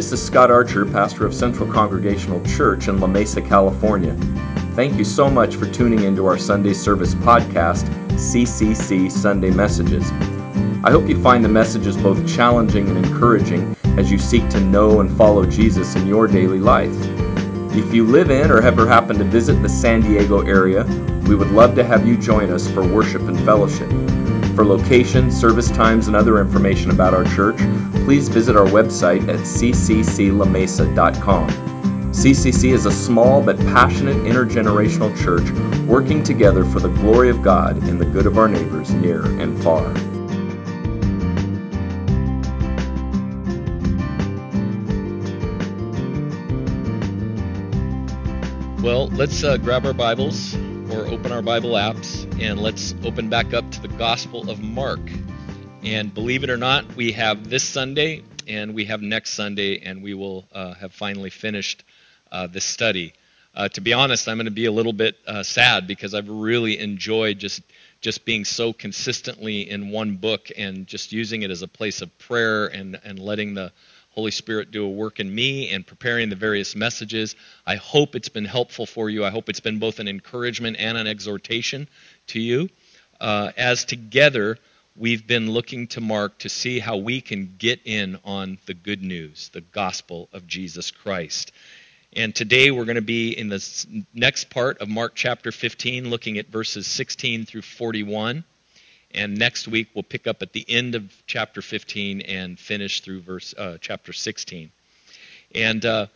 This is Scott Archer, pastor of Central Congregational Church in La Mesa, California. Thank you so much for tuning into our Sunday service podcast, CCC Sunday Messages. I hope you find the messages both challenging and encouraging as you seek to know and follow Jesus in your daily life. If you live in or ever happen to visit the San Diego area, we would love to have you join us for worship and fellowship. For location, service times, and other information about our church, please visit our website at ccclamesa.com. CCC is a small but passionate intergenerational church working together for the glory of God and the good of our neighbors near and far. Well, let's uh, grab our Bibles or open our Bible apps and let's open back up the Gospel of Mark. And believe it or not, we have this Sunday and we have next Sunday, and we will uh, have finally finished uh, this study. Uh, to be honest, I'm going to be a little bit uh, sad because I've really enjoyed just just being so consistently in one book and just using it as a place of prayer and, and letting the Holy Spirit do a work in me and preparing the various messages. I hope it's been helpful for you. I hope it's been both an encouragement and an exhortation to you. Uh, as together, we've been looking to Mark to see how we can get in on the good news, the gospel of Jesus Christ. And today we're going to be in the next part of Mark chapter 15, looking at verses 16 through 41. And next week we'll pick up at the end of chapter 15 and finish through verse uh, chapter 16. And uh,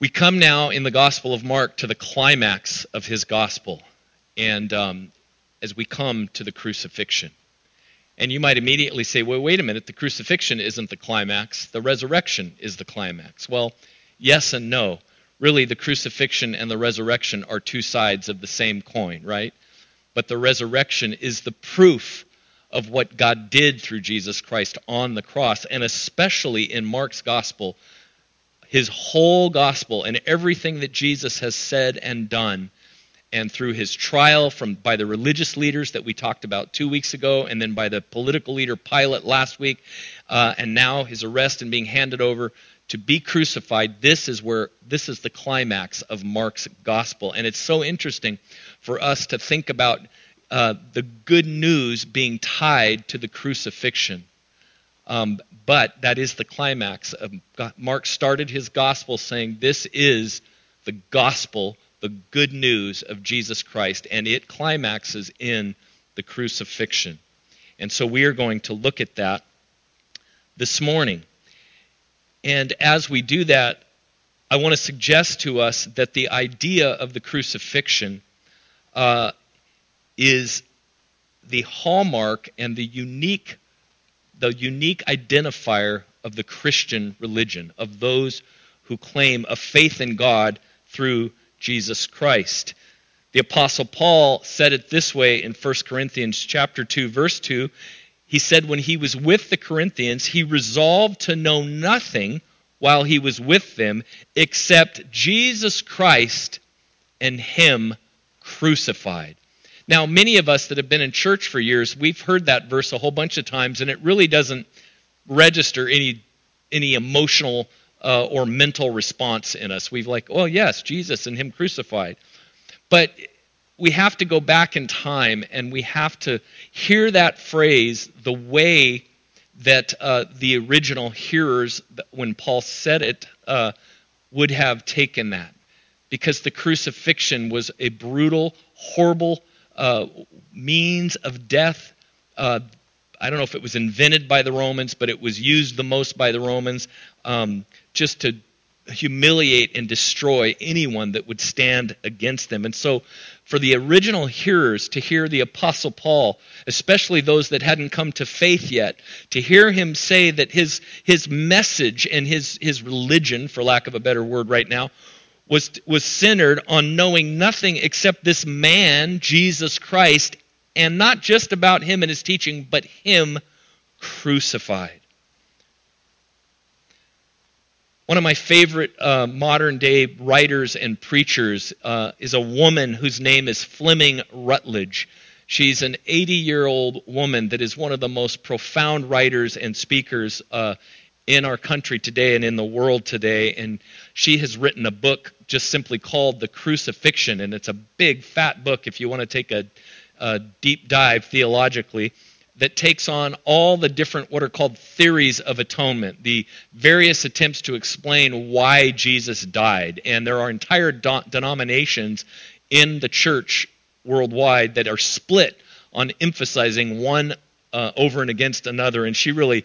we come now in the Gospel of Mark to the climax of his gospel, and um, as we come to the crucifixion. And you might immediately say, well, wait a minute, the crucifixion isn't the climax, the resurrection is the climax. Well, yes and no. Really, the crucifixion and the resurrection are two sides of the same coin, right? but the resurrection is the proof of what God did through Jesus Christ on the cross. And especially in Mark's gospel, his whole gospel and everything that Jesus has said and done, and through his trial from by the religious leaders that we talked about two weeks ago, and then by the political leader Pilate last week, uh, and now his arrest and being handed over to be crucified. This is where this is the climax of Mark's gospel, and it's so interesting for us to think about uh, the good news being tied to the crucifixion. Um, but that is the climax. Mark started his gospel saying, This is the gospel, the good news of Jesus Christ, and it climaxes in the crucifixion. And so we are going to look at that this morning. And as we do that, I want to suggest to us that the idea of the crucifixion uh, is the hallmark and the unique the unique identifier of the Christian religion of those who claim a faith in God through Jesus Christ. The apostle Paul said it this way in 1 Corinthians chapter 2 verse 2. He said when he was with the Corinthians, he resolved to know nothing while he was with them except Jesus Christ and him crucified. Now, many of us that have been in church for years, we've heard that verse a whole bunch of times, and it really doesn't register any any emotional uh, or mental response in us. We've like, oh yes, Jesus and Him crucified, but we have to go back in time and we have to hear that phrase the way that uh, the original hearers, when Paul said it, uh, would have taken that because the crucifixion was a brutal, horrible uh, means of death. Uh, I don't know if it was invented by the Romans, but it was used the most by the Romans um, just to humiliate and destroy anyone that would stand against them. And so, for the original hearers to hear the Apostle Paul, especially those that hadn't come to faith yet, to hear him say that his, his message and his, his religion, for lack of a better word right now, was, was centered on knowing nothing except this man, Jesus Christ, and not just about him and his teaching, but him crucified. One of my favorite uh, modern day writers and preachers uh, is a woman whose name is Fleming Rutledge. She's an 80 year old woman that is one of the most profound writers and speakers uh, in our country today and in the world today. And she has written a book just simply called The Crucifixion. And it's a big, fat book if you want to take a, a deep dive theologically that takes on all the different what are called theories of atonement, the various attempts to explain why Jesus died. And there are entire do- denominations in the church worldwide that are split on emphasizing one uh, over and against another. And she really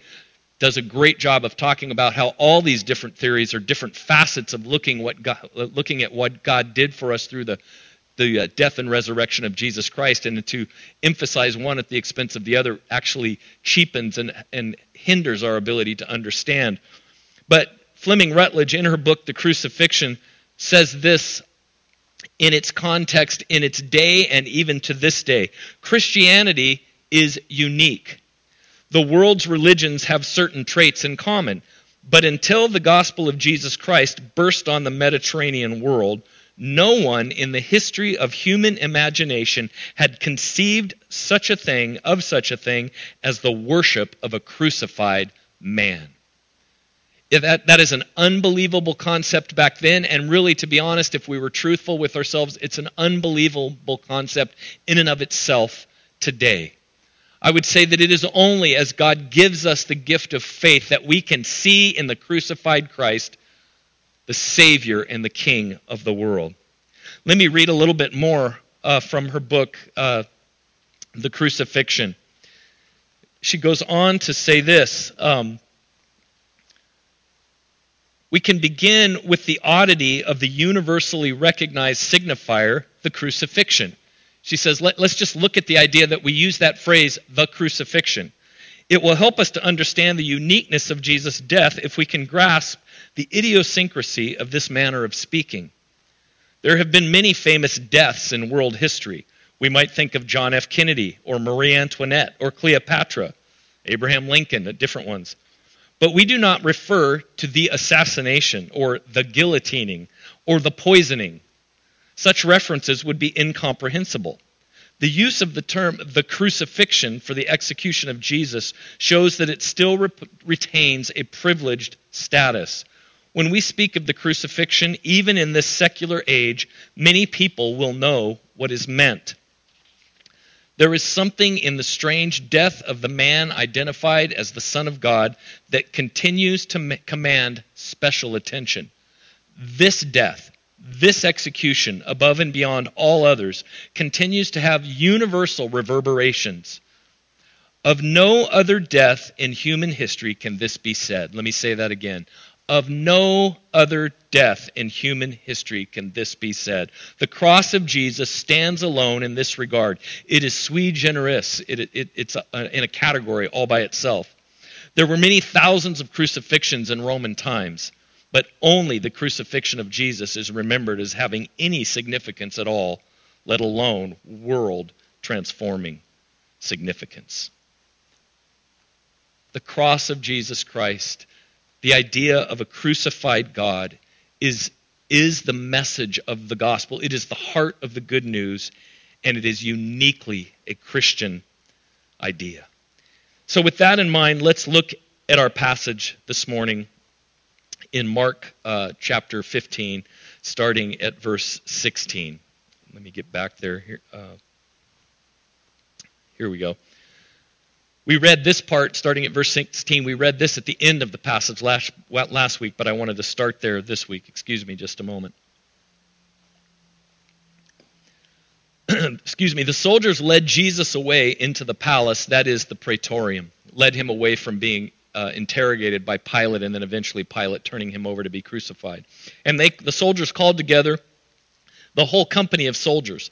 does a great job of talking about how all these different theories are different facets of looking what God, looking at what God did for us through the the uh, death and resurrection of Jesus Christ, and to emphasize one at the expense of the other actually cheapens and, and hinders our ability to understand. But Fleming Rutledge, in her book, The Crucifixion, says this in its context, in its day, and even to this day Christianity is unique. The world's religions have certain traits in common, but until the gospel of Jesus Christ burst on the Mediterranean world, no one in the history of human imagination had conceived such a thing, of such a thing, as the worship of a crucified man. That, that is an unbelievable concept back then, and really, to be honest, if we were truthful with ourselves, it's an unbelievable concept in and of itself today. I would say that it is only as God gives us the gift of faith that we can see in the crucified Christ the Savior and the King of the world. Let me read a little bit more uh, from her book, uh, The Crucifixion. She goes on to say this um, We can begin with the oddity of the universally recognized signifier, the crucifixion. She says, Let, us just look at the idea that we use that phrase, the crucifixion. It will help us to understand the uniqueness of Jesus' death if we can grasp the idiosyncrasy of this manner of speaking. There have been many famous deaths in world history. We might think of John F. Kennedy or Marie Antoinette or Cleopatra, Abraham Lincoln, different ones. But we do not refer to the assassination or the guillotining or the poisoning. Such references would be incomprehensible. The use of the term the crucifixion for the execution of Jesus shows that it still re- retains a privileged status. When we speak of the crucifixion, even in this secular age, many people will know what is meant. There is something in the strange death of the man identified as the Son of God that continues to command special attention. This death, this execution, above and beyond all others, continues to have universal reverberations. Of no other death in human history can this be said. Let me say that again. Of no other death in human history can this be said. The cross of Jesus stands alone in this regard. It is sui generis, it, it, it's a, in a category all by itself. There were many thousands of crucifixions in Roman times, but only the crucifixion of Jesus is remembered as having any significance at all, let alone world transforming significance. The cross of Jesus Christ the idea of a crucified God is, is the message of the gospel. It is the heart of the good news, and it is uniquely a Christian idea. So, with that in mind, let's look at our passage this morning in Mark uh, chapter 15, starting at verse 16. Let me get back there. Here, uh, here we go. We read this part starting at verse 16. We read this at the end of the passage last, last week, but I wanted to start there this week. Excuse me just a moment. Excuse me. The soldiers led Jesus away into the palace, that is the praetorium, led him away from being uh, interrogated by Pilate and then eventually Pilate turning him over to be crucified. And they, the soldiers called together the whole company of soldiers.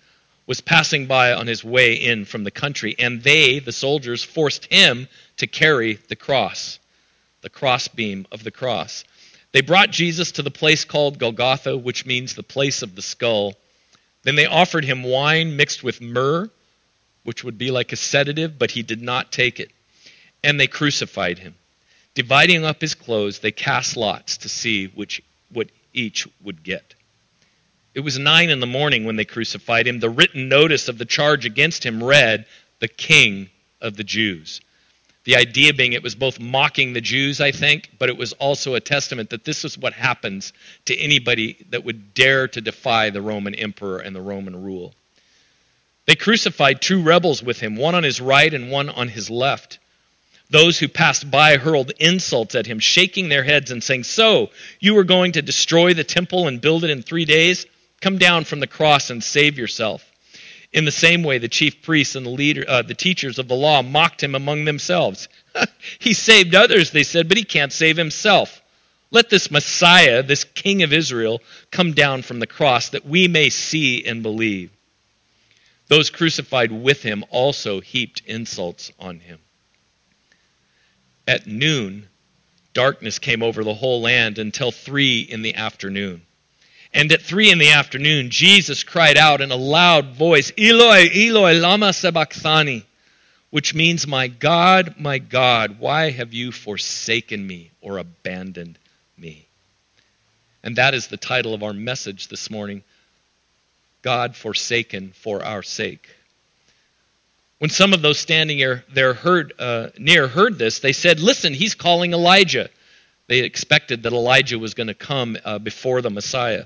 was passing by on his way in from the country, and they, the soldiers, forced him to carry the cross, the crossbeam of the cross. They brought Jesus to the place called Golgotha, which means the place of the skull. Then they offered him wine mixed with myrrh, which would be like a sedative, but he did not take it. And they crucified him. Dividing up his clothes, they cast lots to see which what each would get. It was nine in the morning when they crucified him. The written notice of the charge against him read, The King of the Jews. The idea being it was both mocking the Jews, I think, but it was also a testament that this is what happens to anybody that would dare to defy the Roman emperor and the Roman rule. They crucified two rebels with him, one on his right and one on his left. Those who passed by hurled insults at him, shaking their heads and saying, So, you are going to destroy the temple and build it in three days? Come down from the cross and save yourself. In the same way, the chief priests and the, leader, uh, the teachers of the law mocked him among themselves. he saved others, they said, but he can't save himself. Let this Messiah, this King of Israel, come down from the cross that we may see and believe. Those crucified with him also heaped insults on him. At noon, darkness came over the whole land until three in the afternoon. And at three in the afternoon, Jesus cried out in a loud voice, Eloi, Eloi, lama sabachthani, which means, My God, my God, why have you forsaken me or abandoned me? And that is the title of our message this morning God forsaken for our sake. When some of those standing there heard, uh, near heard this, they said, Listen, he's calling Elijah. They expected that Elijah was going to come uh, before the Messiah.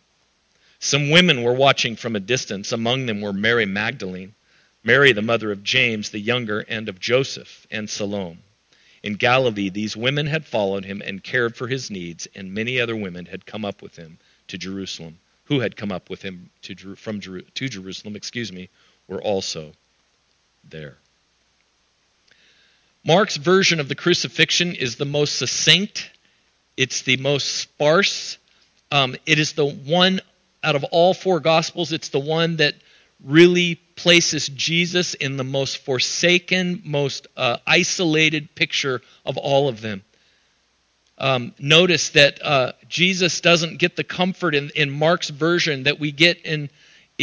Some women were watching from a distance. Among them were Mary Magdalene, Mary, the mother of James the younger, and of Joseph, and Salome. In Galilee, these women had followed him and cared for his needs, and many other women had come up with him to Jerusalem, who had come up with him to, from to Jerusalem, excuse me, were also there. Mark's version of the crucifixion is the most succinct. It's the most sparse. Um, it is the one out of all four gospels, it's the one that really places Jesus in the most forsaken, most uh, isolated picture of all of them. Um, notice that uh, Jesus doesn't get the comfort in, in Mark's version that we get in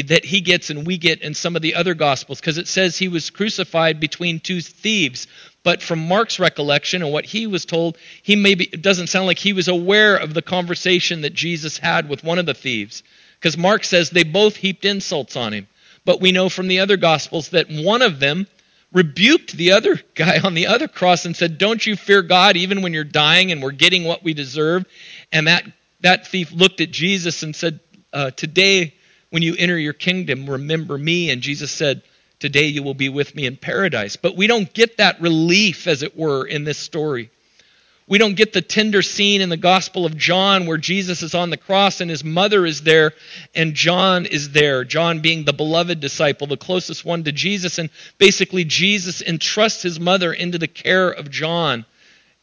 that he gets and we get in some of the other gospels because it says he was crucified between two thieves but from mark's recollection and what he was told he maybe it doesn't sound like he was aware of the conversation that jesus had with one of the thieves because Mark says they both heaped insults on him. But we know from the other Gospels that one of them rebuked the other guy on the other cross and said, Don't you fear God even when you're dying and we're getting what we deserve? And that, that thief looked at Jesus and said, uh, Today, when you enter your kingdom, remember me. And Jesus said, Today you will be with me in paradise. But we don't get that relief, as it were, in this story. We don't get the tender scene in the Gospel of John where Jesus is on the cross and his mother is there and John is there. John being the beloved disciple, the closest one to Jesus. And basically, Jesus entrusts his mother into the care of John.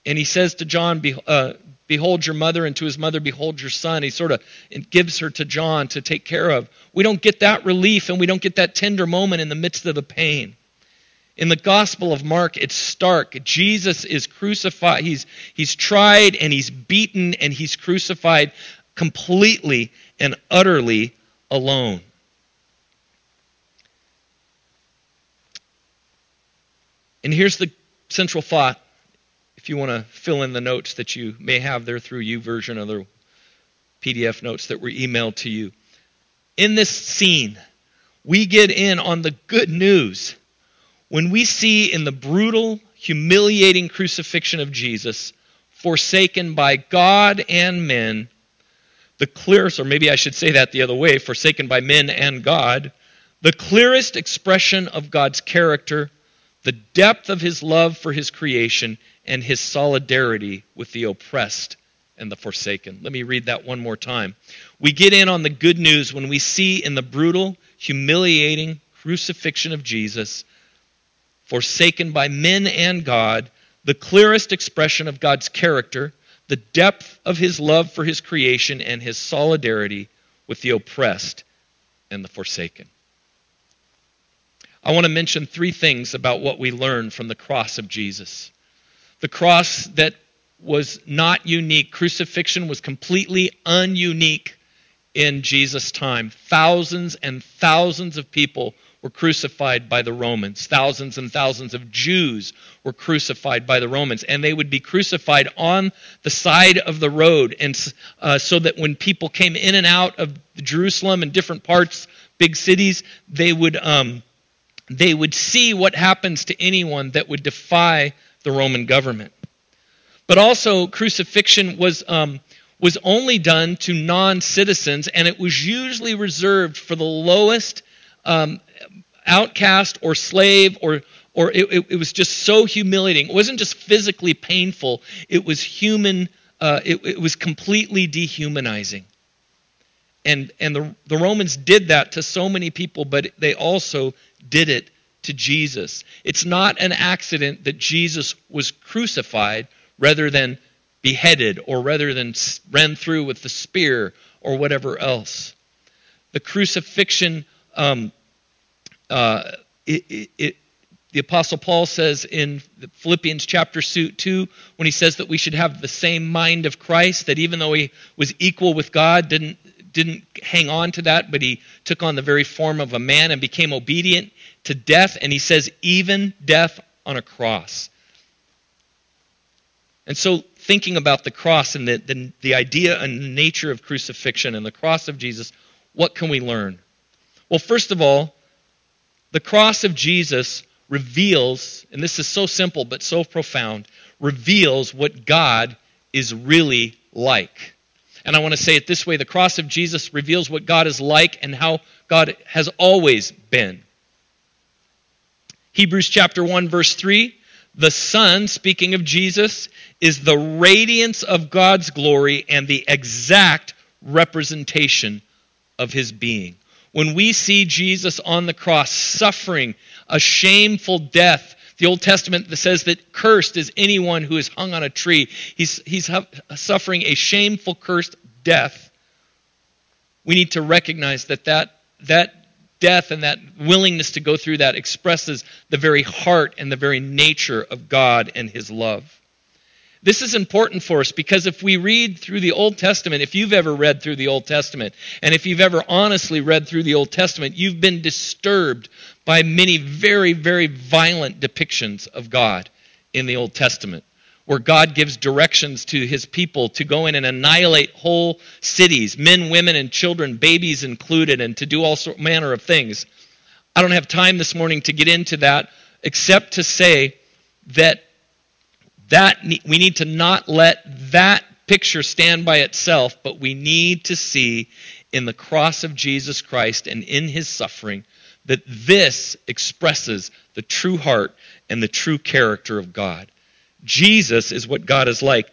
And he says to John, uh, Behold your mother, and to his mother, Behold your son. He sort of gives her to John to take care of. We don't get that relief and we don't get that tender moment in the midst of the pain. In the Gospel of Mark, it's stark. Jesus is crucified. He's, he's tried and he's beaten and he's crucified completely and utterly alone. And here's the central thought if you want to fill in the notes that you may have there through YouVersion or the PDF notes that were emailed to you. In this scene, we get in on the good news when we see in the brutal, humiliating crucifixion of Jesus, forsaken by God and men, the clearest, or maybe I should say that the other way, forsaken by men and God, the clearest expression of God's character, the depth of his love for his creation, and his solidarity with the oppressed and the forsaken. Let me read that one more time. We get in on the good news when we see in the brutal, humiliating crucifixion of Jesus, forsaken by men and God, the clearest expression of God's character, the depth of his love for his creation, and his solidarity with the oppressed and the forsaken. I want to mention three things about what we learn from the cross of Jesus. The cross that was not unique, crucifixion was completely ununique in Jesus' time. Thousands and thousands of people were crucified by the Romans. Thousands and thousands of Jews were crucified by the Romans, and they would be crucified on the side of the road, and uh, so that when people came in and out of Jerusalem and different parts, big cities, they would um, they would see what happens to anyone that would defy the Roman government. But also, crucifixion was, um, was only done to non citizens, and it was usually reserved for the lowest um, outcast or slave, or, or it, it, it, was just so humiliating. It wasn't just physically painful, it was human, uh, it, it was completely dehumanizing. And, and the, the Romans did that to so many people, but they also did it to Jesus. It's not an accident that Jesus was crucified rather than beheaded or rather than ran through with the spear or whatever else. The crucifixion, um, uh, it, it, the Apostle Paul says in Philippians chapter 2, when he says that we should have the same mind of Christ, that even though he was equal with God, didn't, didn't hang on to that, but he took on the very form of a man and became obedient to death. And he says, even death on a cross. And so, thinking about the cross and the, the, the idea and nature of crucifixion and the cross of Jesus, what can we learn? Well, first of all, the cross of Jesus reveals, and this is so simple but so profound, reveals what God is really like. And I want to say it this way the cross of Jesus reveals what God is like and how God has always been. Hebrews chapter 1 verse 3, the Son, speaking of Jesus, is the radiance of God's glory and the exact representation of his being. When we see Jesus on the cross suffering a shameful death, the Old Testament that says that cursed is anyone who is hung on a tree. He's, he's suffering a shameful, cursed death. We need to recognize that that, that death and that willingness to go through that expresses the very heart and the very nature of God and His love. This is important for us because if we read through the Old Testament, if you've ever read through the Old Testament, and if you've ever honestly read through the Old Testament, you've been disturbed by many very, very violent depictions of God in the Old Testament, where God gives directions to his people to go in and annihilate whole cities, men, women, and children, babies included, and to do all sort, manner of things. I don't have time this morning to get into that, except to say that that we need to not let that picture stand by itself, but we need to see in the cross of Jesus Christ and in his suffering that this expresses the true heart and the true character of God. Jesus is what God is like.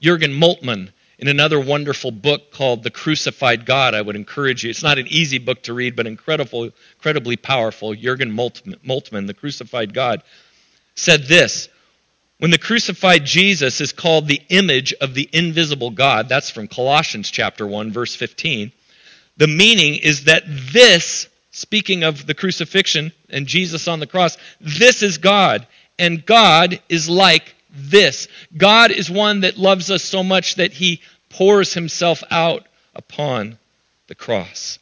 Jurgen Moltmann, in another wonderful book called The Crucified God, I would encourage you. It's not an easy book to read, but incredible, incredibly powerful. Jurgen Moltmann, The Crucified God, said this When the crucified Jesus is called the image of the invisible God, that's from Colossians chapter 1, verse 15, the meaning is that this, speaking of the crucifixion and Jesus on the cross, this is God, and God is like this. God is one that loves us so much that he pours himself out upon the cross.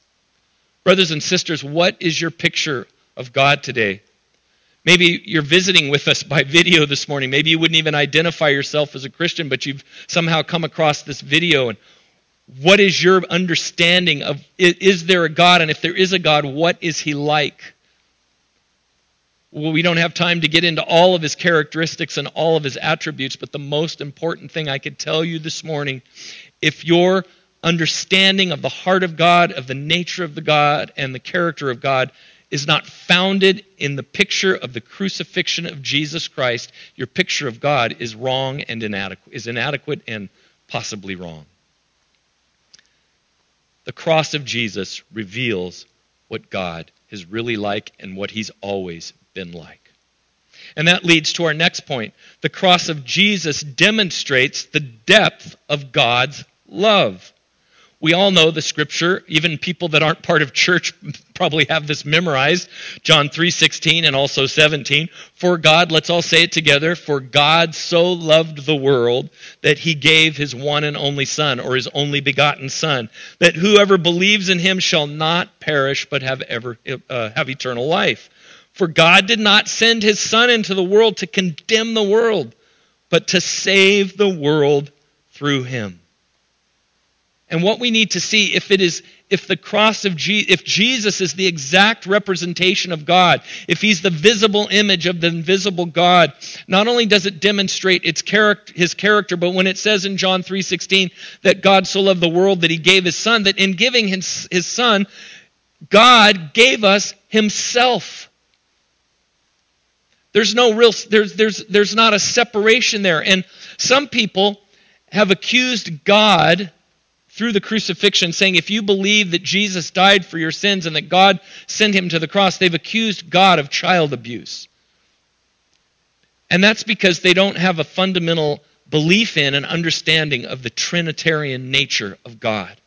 Brothers and sisters, what is your picture of God today? Maybe you're visiting with us by video this morning. Maybe you wouldn't even identify yourself as a Christian, but you've somehow come across this video. And what is your understanding of is there a God? And if there is a God, what is he like? Well, we don't have time to get into all of his characteristics and all of his attributes, but the most important thing I could tell you this morning if your understanding of the heart of God, of the nature of the God, and the character of God is not founded in the picture of the crucifixion of Jesus Christ, your picture of God is wrong and inadequate, is inadequate and possibly wrong. The cross of Jesus reveals what God is really like and what he's always been like. And that leads to our next point. The cross of Jesus demonstrates the depth of God's love. We all know the scripture, even people that aren't part of church probably have this memorized. John 3:16 and also 17. For God, let's all say it together, for God so loved the world that he gave his one and only son or his only begotten son, that whoever believes in him shall not perish but have ever uh, have eternal life. For God did not send his son into the world to condemn the world, but to save the world through him. And what we need to see if it is if the cross of Je- if Jesus is the exact representation of God, if he's the visible image of the invisible God, not only does it demonstrate its character his character, but when it says in John 3:16 that God so loved the world that he gave his son, that in giving his, his son, God gave us himself. There's no real there's there's there's not a separation there. And some people have accused God through the crucifixion, saying, if you believe that Jesus died for your sins and that God sent him to the cross, they've accused God of child abuse. And that's because they don't have a fundamental belief in and understanding of the Trinitarian nature of God.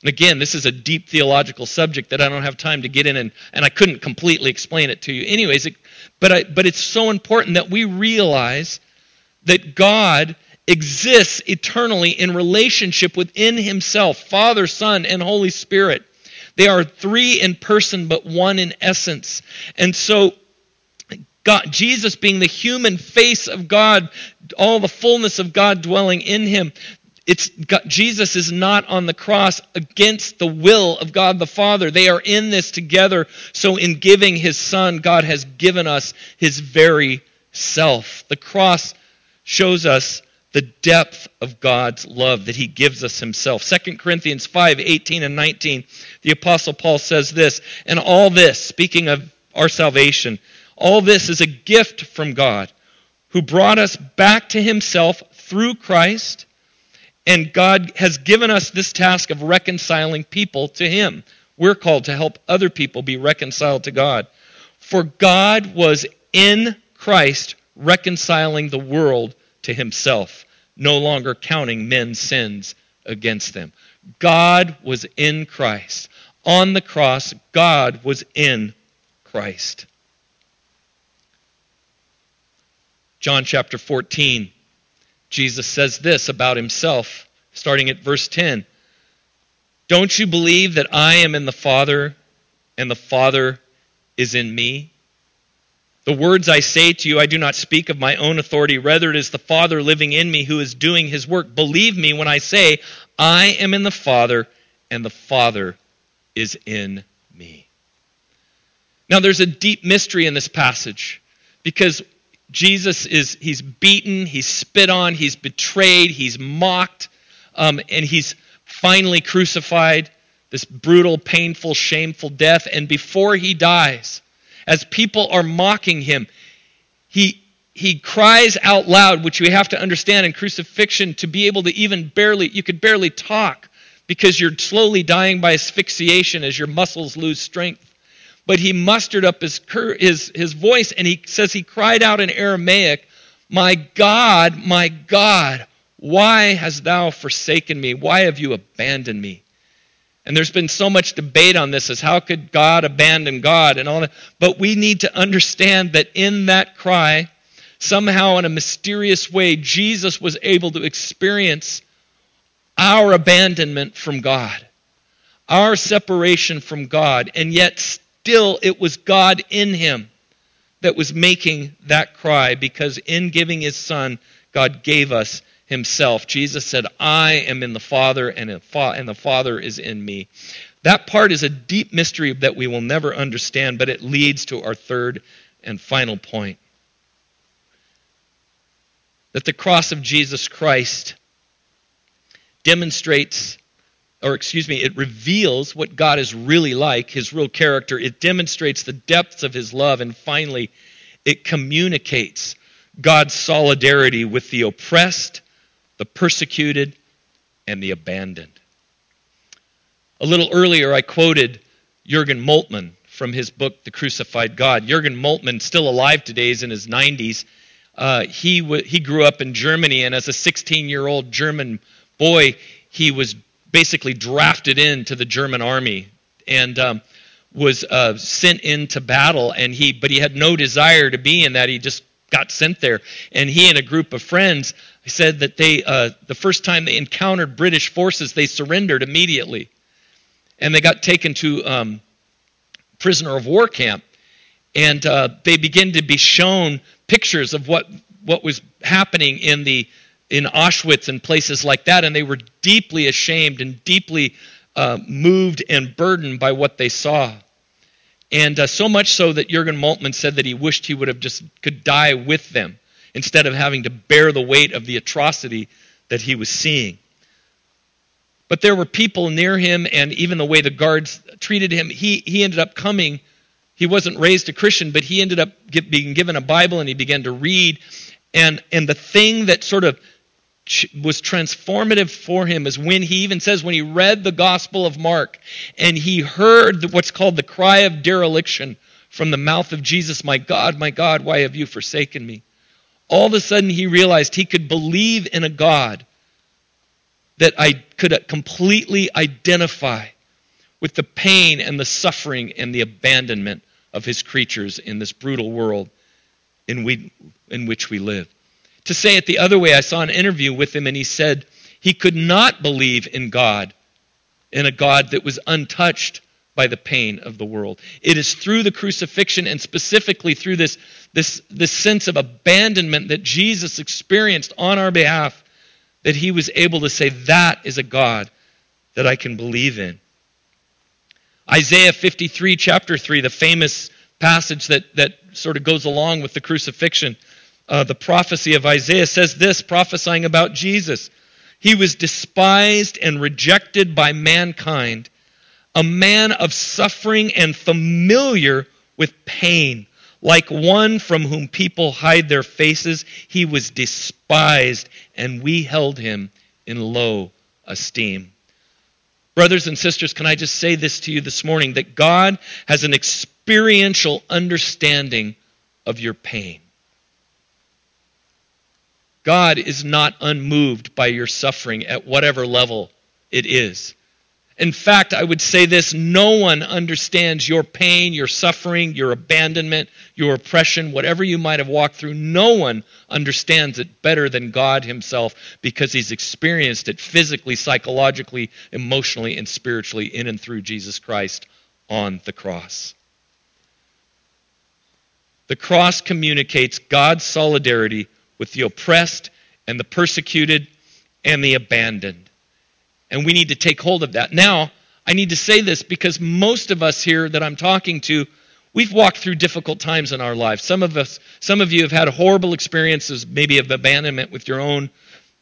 And again, this is a deep theological subject that I don't have time to get in, and, and I couldn't completely explain it to you. Anyways, it, but, I, but it's so important that we realize that God exists eternally in relationship within himself Father, Son, and Holy Spirit. They are three in person, but one in essence. And so, God, Jesus being the human face of God, all the fullness of God dwelling in him, it's God, Jesus is not on the cross against the will of God the Father. They are in this together. So, in giving His Son, God has given us His very self. The cross shows us the depth of God's love that he gives us himself. 2 Corinthians 5 18 and 19, the Apostle Paul says this, and all this, speaking of our salvation, all this is a gift from God who brought us back to himself through Christ, and God has given us this task of reconciling people to him. We're called to help other people be reconciled to God. For God was in Christ reconciling the world to himself, no longer counting men's sins against them. God was in Christ. On the cross, God was in Christ. John chapter 14, Jesus says this about himself, starting at verse 10. Don't you believe that I am in the Father and the Father is in me? The words I say to you, I do not speak of my own authority. Rather, it is the Father living in me who is doing his work. Believe me when I say, I am in the Father, and the Father is in me. Now, there's a deep mystery in this passage because Jesus is, he's beaten, he's spit on, he's betrayed, he's mocked, um, and he's finally crucified. This brutal, painful, shameful death. And before he dies, as people are mocking him, he, he cries out loud, which we have to understand in crucifixion to be able to even barely, you could barely talk because you're slowly dying by asphyxiation as your muscles lose strength. But he mustered up his, his, his voice and he says he cried out in Aramaic, My God, my God, why hast thou forsaken me? Why have you abandoned me? And there's been so much debate on this as how could God abandon God and all that. But we need to understand that in that cry, somehow in a mysterious way, Jesus was able to experience our abandonment from God, our separation from God, and yet still it was God in him that was making that cry because in giving his son, God gave us himself. Jesus said, I am in the Father, and the Father is in me. That part is a deep mystery that we will never understand, but it leads to our third and final point. That the cross of Jesus Christ demonstrates or excuse me, it reveals what God is really like, his real character. It demonstrates the depths of his love. And finally, it communicates God's solidarity with the oppressed, the persecuted, and the abandoned. A little earlier, I quoted Jurgen Moltmann from his book, The Crucified God. Jurgen Moltmann, still alive today, is in his 90s. Uh, he, w- he grew up in Germany, and as a 16 year old German boy, he was basically drafted into the German army and um, was uh, sent into battle. And he, but he had no desire to be in that. He just got sent there. And he and a group of friends said that they, uh, the first time they encountered British forces, they surrendered immediately, and they got taken to um, prisoner of war camp. And uh, they began to be shown pictures of what what was happening in the in Auschwitz and places like that, and they were deeply ashamed and deeply uh, moved and burdened by what they saw. And uh, so much so that Jurgen Moltmann said that he wished he would have just could die with them instead of having to bear the weight of the atrocity that he was seeing. But there were people near him, and even the way the guards treated him, he, he ended up coming. He wasn't raised a Christian, but he ended up get, being given a Bible and he began to read. And, and the thing that sort of was transformative for him is when he even says when he read the gospel of mark and he heard what's called the cry of dereliction from the mouth of jesus my god my god why have you forsaken me all of a sudden he realized he could believe in a god that i could completely identify with the pain and the suffering and the abandonment of his creatures in this brutal world in, we, in which we live. To say it the other way, I saw an interview with him and he said he could not believe in God, in a God that was untouched by the pain of the world. It is through the crucifixion and specifically through this, this, this sense of abandonment that Jesus experienced on our behalf that he was able to say, That is a God that I can believe in. Isaiah 53, chapter 3, the famous passage that, that sort of goes along with the crucifixion uh, the prophecy of Isaiah says this, prophesying about Jesus. He was despised and rejected by mankind, a man of suffering and familiar with pain. Like one from whom people hide their faces, he was despised, and we held him in low esteem. Brothers and sisters, can I just say this to you this morning that God has an experiential understanding of your pain. God is not unmoved by your suffering at whatever level it is. In fact, I would say this no one understands your pain, your suffering, your abandonment, your oppression, whatever you might have walked through. No one understands it better than God Himself because He's experienced it physically, psychologically, emotionally, and spiritually in and through Jesus Christ on the cross. The cross communicates God's solidarity with the oppressed and the persecuted and the abandoned. And we need to take hold of that. Now, I need to say this because most of us here that I'm talking to, we've walked through difficult times in our lives. Some of us, some of you have had horrible experiences, maybe of abandonment with your own,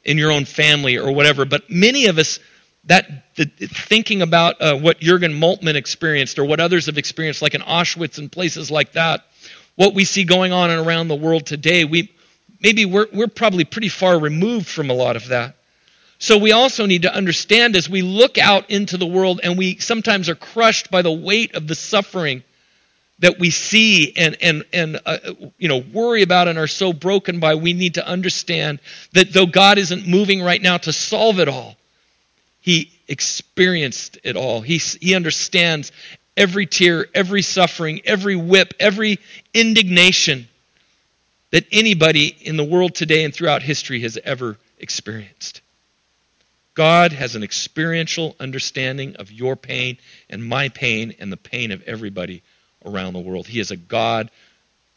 in your own family or whatever. But many of us, that the, thinking about uh, what Jurgen Moltmann experienced or what others have experienced, like in Auschwitz and places like that, what we see going on around the world today, we maybe we're, we're probably pretty far removed from a lot of that. So we also need to understand as we look out into the world and we sometimes are crushed by the weight of the suffering that we see and and and uh, you know worry about and are so broken by we need to understand that though God isn't moving right now to solve it all he experienced it all he he understands every tear every suffering every whip every indignation that anybody in the world today and throughout history has ever experienced. God has an experiential understanding of your pain and my pain and the pain of everybody around the world. He is a God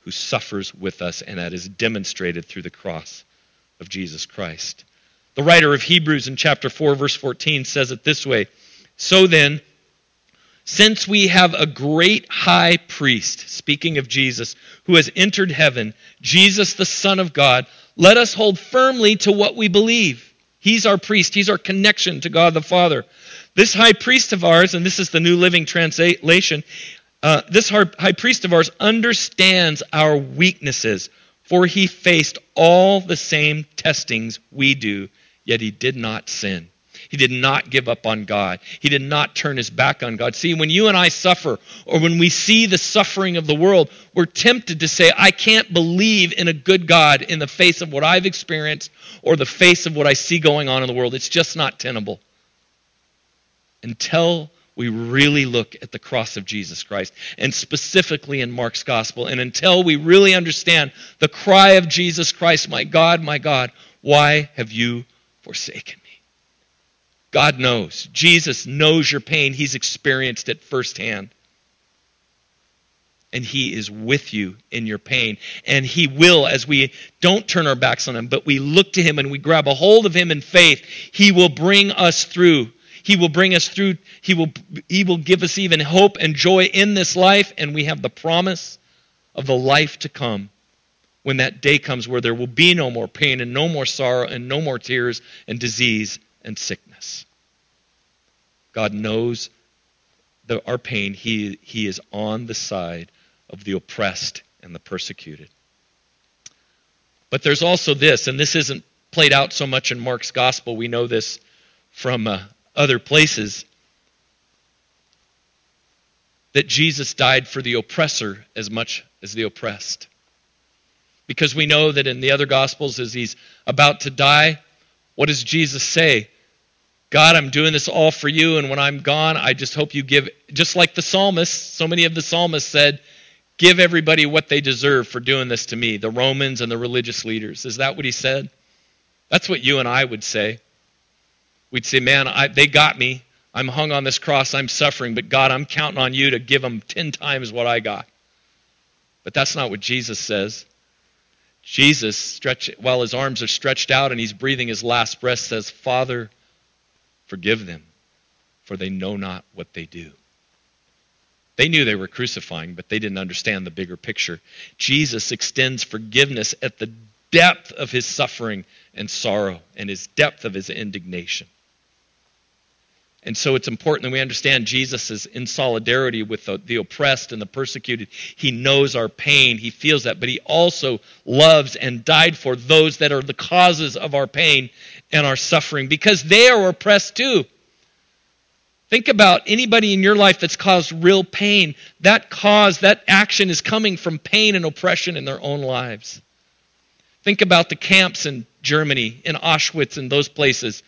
who suffers with us, and that is demonstrated through the cross of Jesus Christ. The writer of Hebrews in chapter 4, verse 14 says it this way So then, since we have a great high priest, speaking of Jesus, who has entered heaven, Jesus, the Son of God, let us hold firmly to what we believe. He's our priest, He's our connection to God the Father. This high priest of ours, and this is the New Living Translation, uh, this high priest of ours understands our weaknesses, for he faced all the same testings we do, yet he did not sin. He did not give up on God. He did not turn his back on God. See, when you and I suffer, or when we see the suffering of the world, we're tempted to say, I can't believe in a good God in the face of what I've experienced or the face of what I see going on in the world. It's just not tenable. Until we really look at the cross of Jesus Christ, and specifically in Mark's gospel, and until we really understand the cry of Jesus Christ, My God, my God, why have you forsaken? God knows. Jesus knows your pain. He's experienced it firsthand. And He is with you in your pain. And He will, as we don't turn our backs on Him, but we look to Him and we grab a hold of Him in faith, He will bring us through. He will bring us through. He will, he will give us even hope and joy in this life. And we have the promise of the life to come when that day comes where there will be no more pain and no more sorrow and no more tears and disease and sickness. God knows the, our pain. He, he is on the side of the oppressed and the persecuted. But there's also this, and this isn't played out so much in Mark's gospel. We know this from uh, other places that Jesus died for the oppressor as much as the oppressed. Because we know that in the other Gospels, as he's about to die, what does Jesus say? God, I'm doing this all for you, and when I'm gone, I just hope you give, just like the psalmist, so many of the psalmists said, give everybody what they deserve for doing this to me, the Romans and the religious leaders. Is that what he said? That's what you and I would say. We'd say, man, I, they got me. I'm hung on this cross. I'm suffering, but God, I'm counting on you to give them 10 times what I got. But that's not what Jesus says. Jesus, stretch, while his arms are stretched out and he's breathing his last breath, says, Father, forgive them, for they know not what they do. They knew they were crucifying, but they didn't understand the bigger picture. Jesus extends forgiveness at the depth of his suffering and sorrow and his depth of his indignation. And so it's important that we understand Jesus is in solidarity with the, the, oppressed and the persecuted. He knows our pain, he feels that, but he also loves and died for those that are the causes of our pain and our suffering because they are oppressed too. Think about anybody in your life that's caused real pain. That cause, that action is coming from pain and oppression in their own lives. Think about the camps in Germany, in Auschwitz, and those places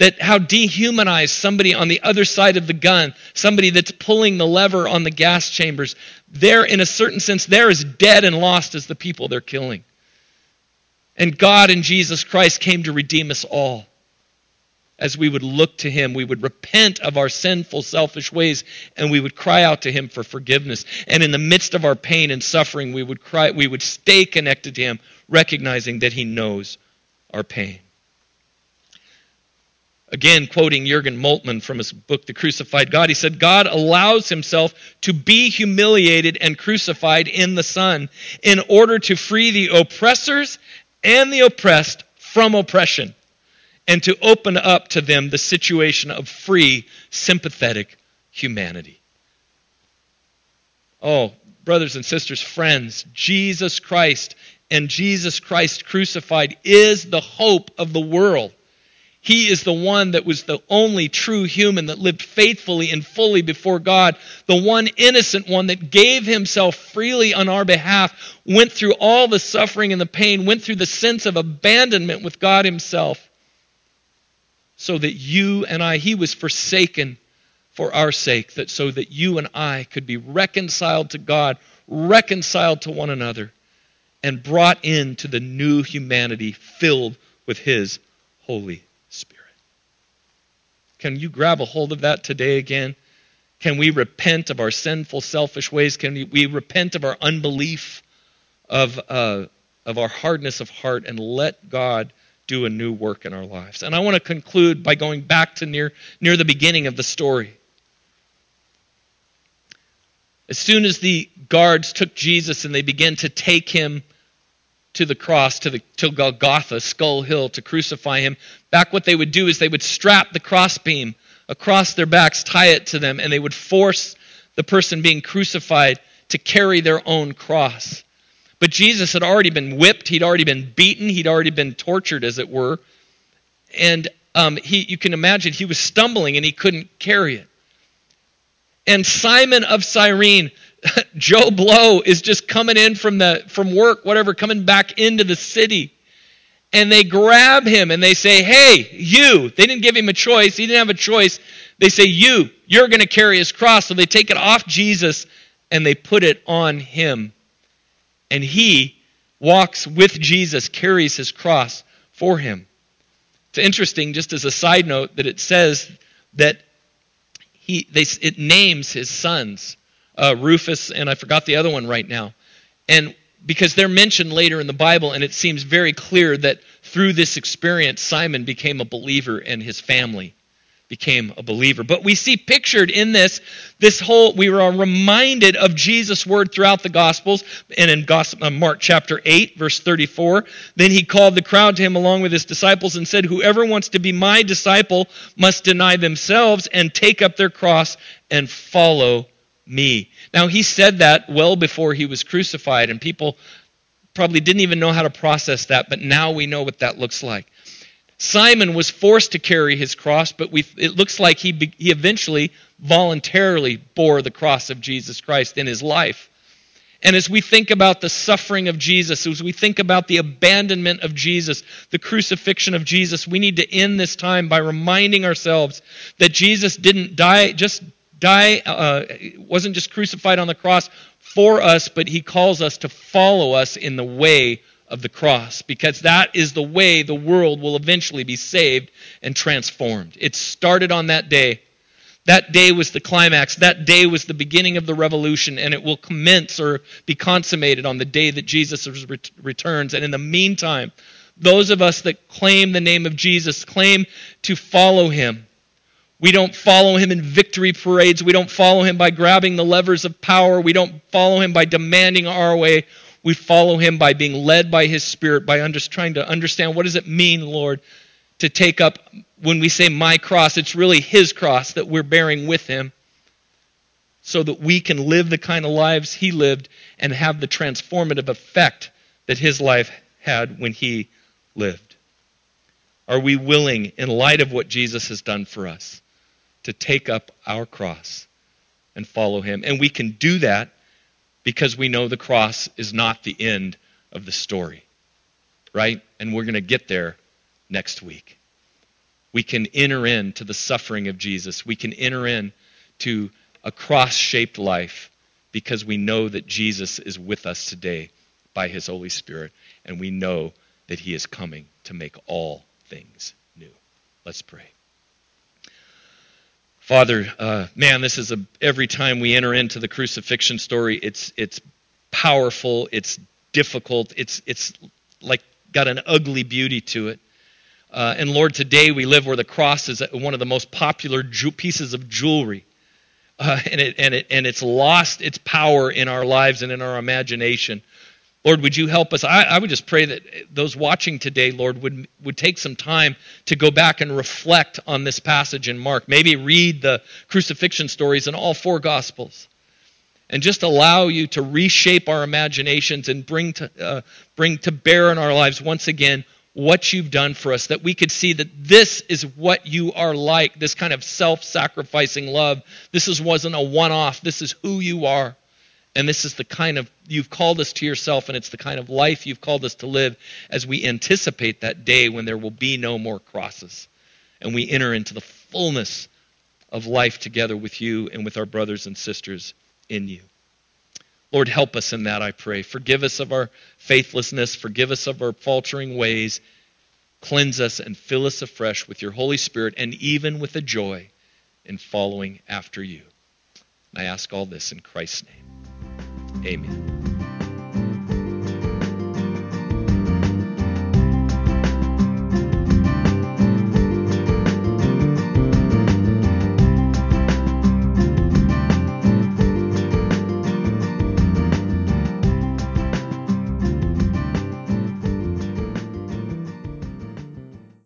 that how dehumanized somebody on the other side of the gun, somebody that's pulling the lever on the gas chambers, they're, in a certain sense, they're as dead and lost as the people they're killing. And God and Jesus Christ came to redeem us all. As we would look to Him, we would repent of our sinful, selfish ways, and we would cry out to Him for forgiveness. And in the midst of our pain and suffering, we would cry, we would stay connected to Him, recognizing that He knows our pain. Again, quoting Jurgen Moltmann from his book, The Crucified God, he said, God allows himself to be humiliated and crucified in the Son in order to free the oppressors and the oppressed from oppression and to open up to them the situation of free, sympathetic humanity. Oh, brothers and sisters, friends, Jesus Christ and Jesus Christ crucified is the hope of the world. He is the one that was the only true human that lived faithfully and fully before God, the one innocent one that gave himself freely on our behalf, went through all the suffering and the pain, went through the sense of abandonment with God Himself, so that you and I, He was forsaken for our sake, that so that you and I could be reconciled to God, reconciled to one another, and brought into the new humanity filled with His Holy can you grab a hold of that today again? Can we repent of our sinful, selfish ways? Can we repent of our unbelief, of, uh, of our hardness of heart, and let God do a new work in our lives? And I want to conclude by going back to near, near the beginning of the story. As soon as the guards took Jesus and they began to take him to the cross, to, the, to Golgotha, Skull Hill, to crucify him. Back what they would do is they would strap the crossbeam across their backs, tie it to them, and they would force the person being crucified to carry their own cross. But Jesus had already been whipped, he'd already been beaten, he'd already been tortured, as it were. And um, he, you can imagine he was stumbling and he couldn't carry it. And Simon of Cyrene, Joe Blow, is just coming in from the from work, whatever, coming back into the city. And they grab him and they say, Hey, you. They didn't give him a choice. He didn't have a choice. They say, You, you're going to carry his cross. So they take it off Jesus and they put it on him. And he walks with Jesus, carries his cross for him. It's interesting, just as a side note, that it says that he, they, it names his sons, uh, Rufus, and I forgot the other one right now. And because they're mentioned later in the Bible, and it seems very clear that through this experience, Simon became a believer and his family became a believer. But we see pictured in this, this whole, we are reminded of Jesus' word throughout the Gospels, and in Gospel, uh, Mark chapter 8, verse 34. Then he called the crowd to him along with his disciples and said, Whoever wants to be my disciple must deny themselves and take up their cross and follow me. Now, he said that well before he was crucified, and people probably didn't even know how to process that, but now we know what that looks like. Simon was forced to carry his cross, but we, it looks like he, he eventually voluntarily bore the cross of Jesus Christ in his life. And as we think about the suffering of Jesus, as we think about the abandonment of Jesus, the crucifixion of Jesus, we need to end this time by reminding ourselves that Jesus didn't die, just die, uh, wasn't just crucified on the cross for us, but he calls us to follow us in the way of the cross because that is the way the world will eventually be saved and transformed. It started on that day. That day was the climax. That day was the beginning of the revolution, and it will commence or be consummated on the day that Jesus returns. And in the meantime, those of us that claim the name of Jesus claim to follow him. We don't follow him in victory parades. We don't follow him by grabbing the levers of power. We don't follow him by demanding our way. We follow him by being led by his spirit, by under, trying to understand what does it mean, Lord, to take up, when we say my cross, it's really his cross that we're bearing with him so that we can live the kind of lives he lived and have the transformative effect that his life had when he lived. Are we willing, in light of what Jesus has done for us, to take up our cross and follow him? And we can do that because we know the cross is not the end of the story, right? And we're going to get there next week. We can enter into the suffering of Jesus. We can enter into a cross shaped life because we know that Jesus is with us today by his Holy Spirit, and we know that he is coming to make all things new. Let's pray. Father, uh, man, this is a every time we enter into the crucifixion story, it's it's powerful, it's difficult, it's it's like got an ugly beauty to it. Uh, and Lord, today we live where the cross is one of the most popular ju- pieces of jewelry, uh, and it and it and it's lost its power in our lives and in our imagination. Lord, would you help us? I, I, would just pray that those watching today, Lord, would, would take some time to go back and reflect on this passage in Mark. Maybe read the crucifixion stories in all four Gospels. And just allow you to reshape our imaginations and bring to, uh, bring to bear in our lives once again what you've done for us, that we could see that this is what you are like, this kind of self sacrificing love. This is, wasn't a one off, this is who you are. And this is the kind of, you've called us to yourself, and it's the kind of life you've called us to live as we anticipate that day when there will be no more crosses. And we enter into the fullness of life together with you and with our brothers and sisters in you. Lord, help us in that, I pray. Forgive us of our faithlessness, forgive us of our faltering ways. Cleanse us and fill us afresh with your Holy Spirit and even with a joy in following after you. I ask all this in Christ's name. Amen.